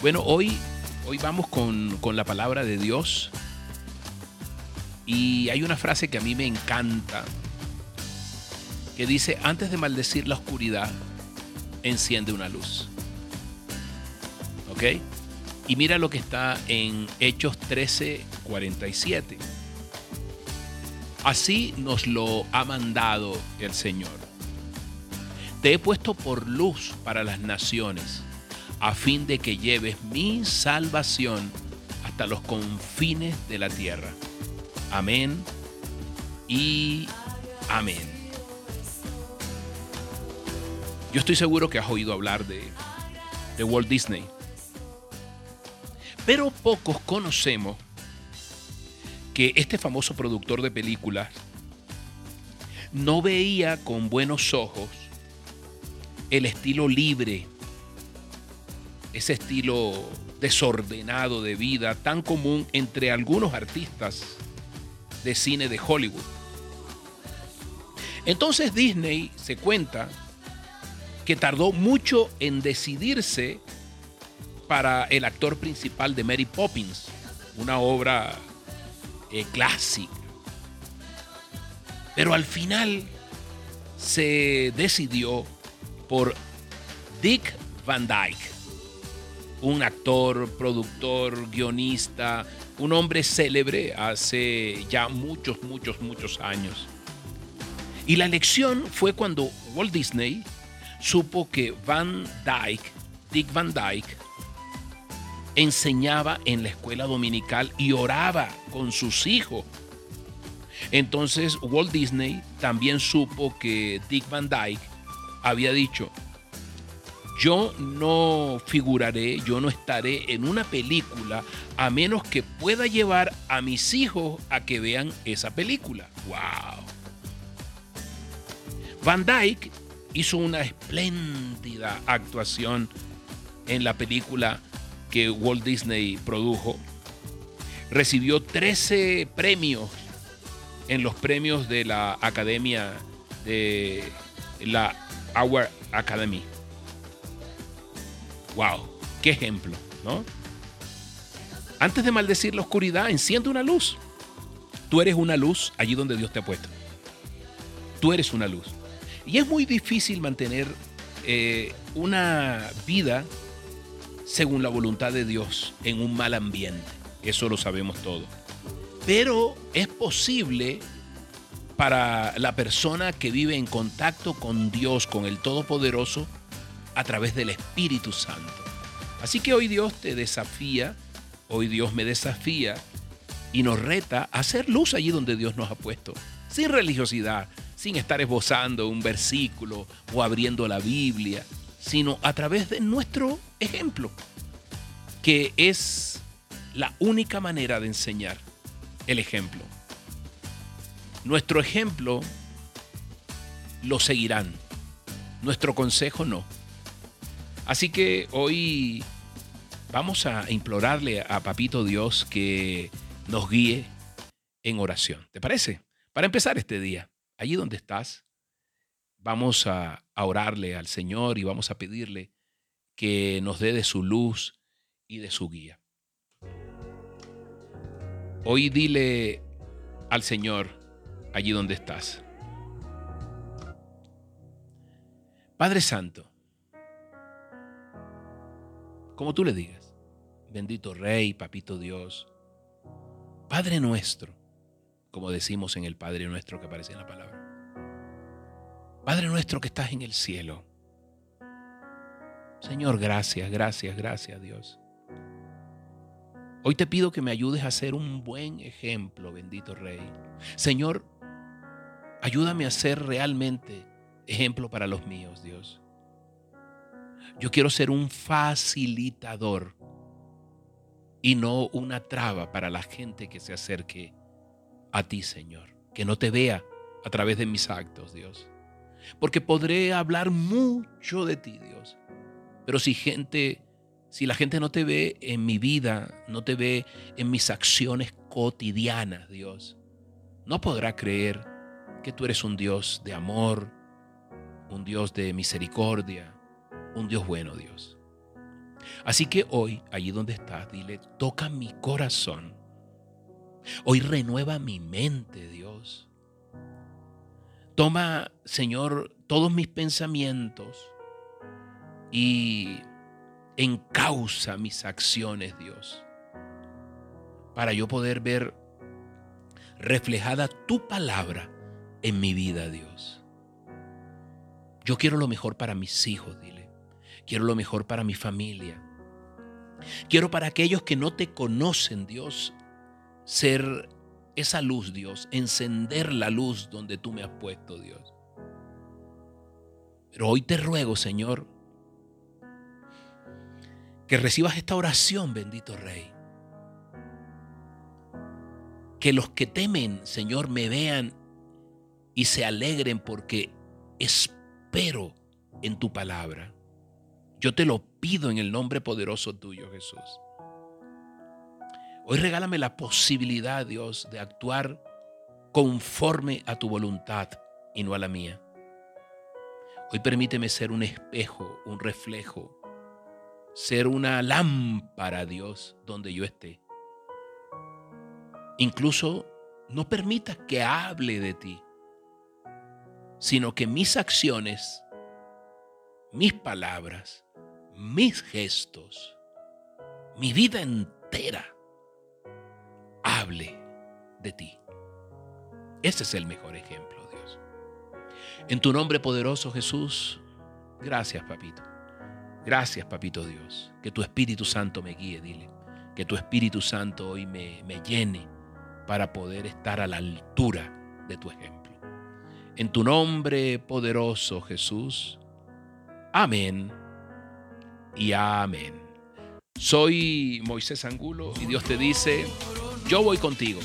Bueno, hoy, hoy vamos con, con la palabra de Dios. Y hay una frase que a mí me encanta, que dice, antes de maldecir la oscuridad, enciende una luz. ¿Ok? Y mira lo que está en Hechos 13, 47. Así nos lo ha mandado el Señor. Te he puesto por luz para las naciones, a fin de que lleves mi salvación hasta los confines de la tierra. Amén y amén. Yo estoy seguro que has oído hablar de, de Walt Disney. Pero pocos conocemos que este famoso productor de películas no veía con buenos ojos el estilo libre, ese estilo desordenado de vida tan común entre algunos artistas de cine de Hollywood. Entonces Disney se cuenta que tardó mucho en decidirse para el actor principal de Mary Poppins, una obra eh, clásica. Pero al final se decidió por Dick Van Dyke, un actor, productor, guionista, un hombre célebre hace ya muchos, muchos, muchos años. Y la elección fue cuando Walt Disney supo que Van Dyke, Dick Van Dyke, enseñaba en la escuela dominical y oraba con sus hijos. Entonces Walt Disney también supo que Dick Van Dyke había dicho, yo no figuraré, yo no estaré en una película a menos que pueda llevar a mis hijos a que vean esa película. ¡Wow! Van Dyke hizo una espléndida actuación en la película que Walt Disney produjo. Recibió 13 premios en los premios de la Academia de la Our Academy. ¡Wow! ¡Qué ejemplo! ¿no? Antes de maldecir la oscuridad, enciende una luz. Tú eres una luz allí donde Dios te ha puesto. Tú eres una luz. Y es muy difícil mantener eh, una vida según la voluntad de Dios en un mal ambiente. Eso lo sabemos todos. Pero es posible para la persona que vive en contacto con Dios, con el Todopoderoso, a través del Espíritu Santo. Así que hoy Dios te desafía, hoy Dios me desafía y nos reta a hacer luz allí donde Dios nos ha puesto, sin religiosidad, sin estar esbozando un versículo o abriendo la Biblia, sino a través de nuestro ejemplo, que es la única manera de enseñar el ejemplo. Nuestro ejemplo lo seguirán, nuestro consejo no. Así que hoy vamos a implorarle a Papito Dios que nos guíe en oración. ¿Te parece? Para empezar este día, allí donde estás, vamos a, orarle al Señor y vamos a pedirle que nos dé de su luz y de su guía. Hoy dile al Señor allí donde estás. Padre Santo, como tú le digas, bendito Rey, Papito Dios, Padre nuestro, como decimos en el Padre nuestro que aparece en la palabra. Padre nuestro que estás en el cielo. Señor, gracias, gracias, gracias Dios. Hoy te pido que me ayudes a ser un buen ejemplo, bendito Rey. Señor, ayúdame a ser realmente ejemplo para los míos, Dios. Yo quiero ser un facilitador y no una traba para la gente que se acerque a ti, Señor. Que no te vea a través de mis actos, Dios porque podré hablar mucho de ti, Dios. Pero si gente, si la gente no te ve en mi vida, no te ve en mis acciones cotidianas, Dios, no podrá creer que tú eres un Dios de amor, un Dios de misericordia, un Dios bueno, Dios. Así que hoy, allí donde estás, dile, toca mi corazón. Hoy renueva mi mente, Dios. Toma, Señor, todos mis pensamientos y encausa mis acciones, Dios, para yo poder ver reflejada tu palabra en mi vida, Dios. Yo quiero lo mejor para mis hijos, dile. Quiero lo mejor para mi familia. Quiero para aquellos que no te conocen, Dios, ser esa luz, Dios, encender la luz donde tú me has puesto, Dios. Pero hoy te ruego, Señor, que recibas esta oración, bendito Rey. Que los que temen, Señor, me vean y se alegren porque espero en tu palabra. Yo te lo pido en el nombre poderoso tuyo, Jesús. Hoy regálame la posibilidad, Dios, de actuar conforme a tu voluntad y no a la mía. Hoy permíteme ser un espejo, un reflejo, ser una lámpara, Dios, donde yo esté. Incluso no permitas que hable de ti, sino que mis acciones, mis palabras, mis gestos, mi vida entera hable de ti. Ese es el mejor ejemplo, Dios. En tu nombre poderoso, Jesús, gracias, papito. Gracias, papito Dios. Que tu Espíritu Santo me guíe, dile. Que tu Espíritu Santo hoy me, me llene para poder estar a la altura de tu ejemplo. En tu nombre poderoso, Jesús. Amén y amén. Soy Moisés Angulo y Dios te dice, yo voy contigo